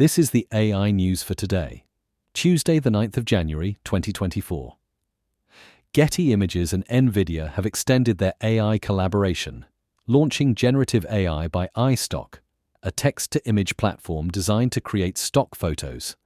This is the AI news for today, Tuesday, the 9th of January, 2024. Getty Images and Nvidia have extended their AI collaboration, launching generative AI by iStock, a text to image platform designed to create stock photos,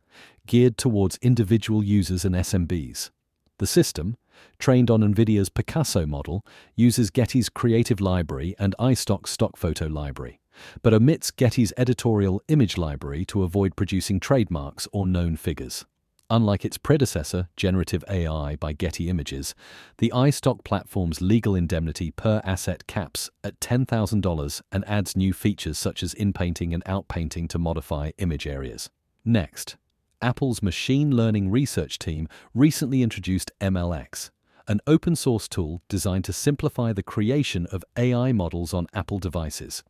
geared towards individual users and SMBs. The system, trained on NVIDIA's Picasso model, uses Getty's Creative Library and iStock's Stock Photo Library, but omits Getty's editorial image library to avoid producing trademarks or known figures. Unlike its predecessor, Generative AI by Getty Images, the iStock platform's legal indemnity per asset caps at $10,000 and adds new features such as inpainting and outpainting to modify image areas. Next, Apple's machine learning research team recently introduced MLX, an open source tool designed to simplify the creation of AI models on Apple devices.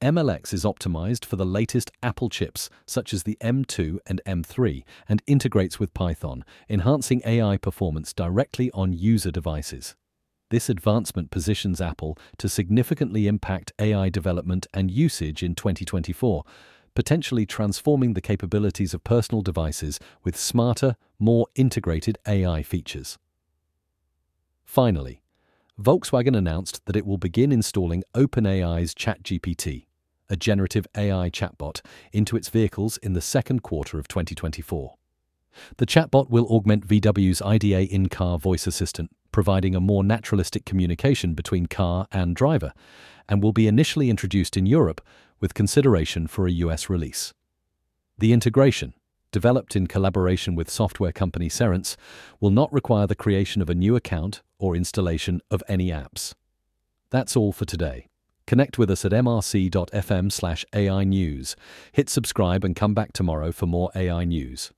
MLX is optimized for the latest Apple chips such as the M2 and M3 and integrates with Python, enhancing AI performance directly on user devices. This advancement positions Apple to significantly impact AI development and usage in 2024, potentially transforming the capabilities of personal devices with smarter, more integrated AI features. Finally, Volkswagen announced that it will begin installing OpenAI's ChatGPT, a generative AI chatbot, into its vehicles in the second quarter of 2024. The chatbot will augment VW's IDA in car voice assistant, providing a more naturalistic communication between car and driver, and will be initially introduced in Europe with consideration for a US release. The integration, developed in collaboration with software company Cerence, will not require the creation of a new account or installation of any apps. That's all for today. Connect with us at mrc.fm slash AI News. Hit subscribe and come back tomorrow for more AI news.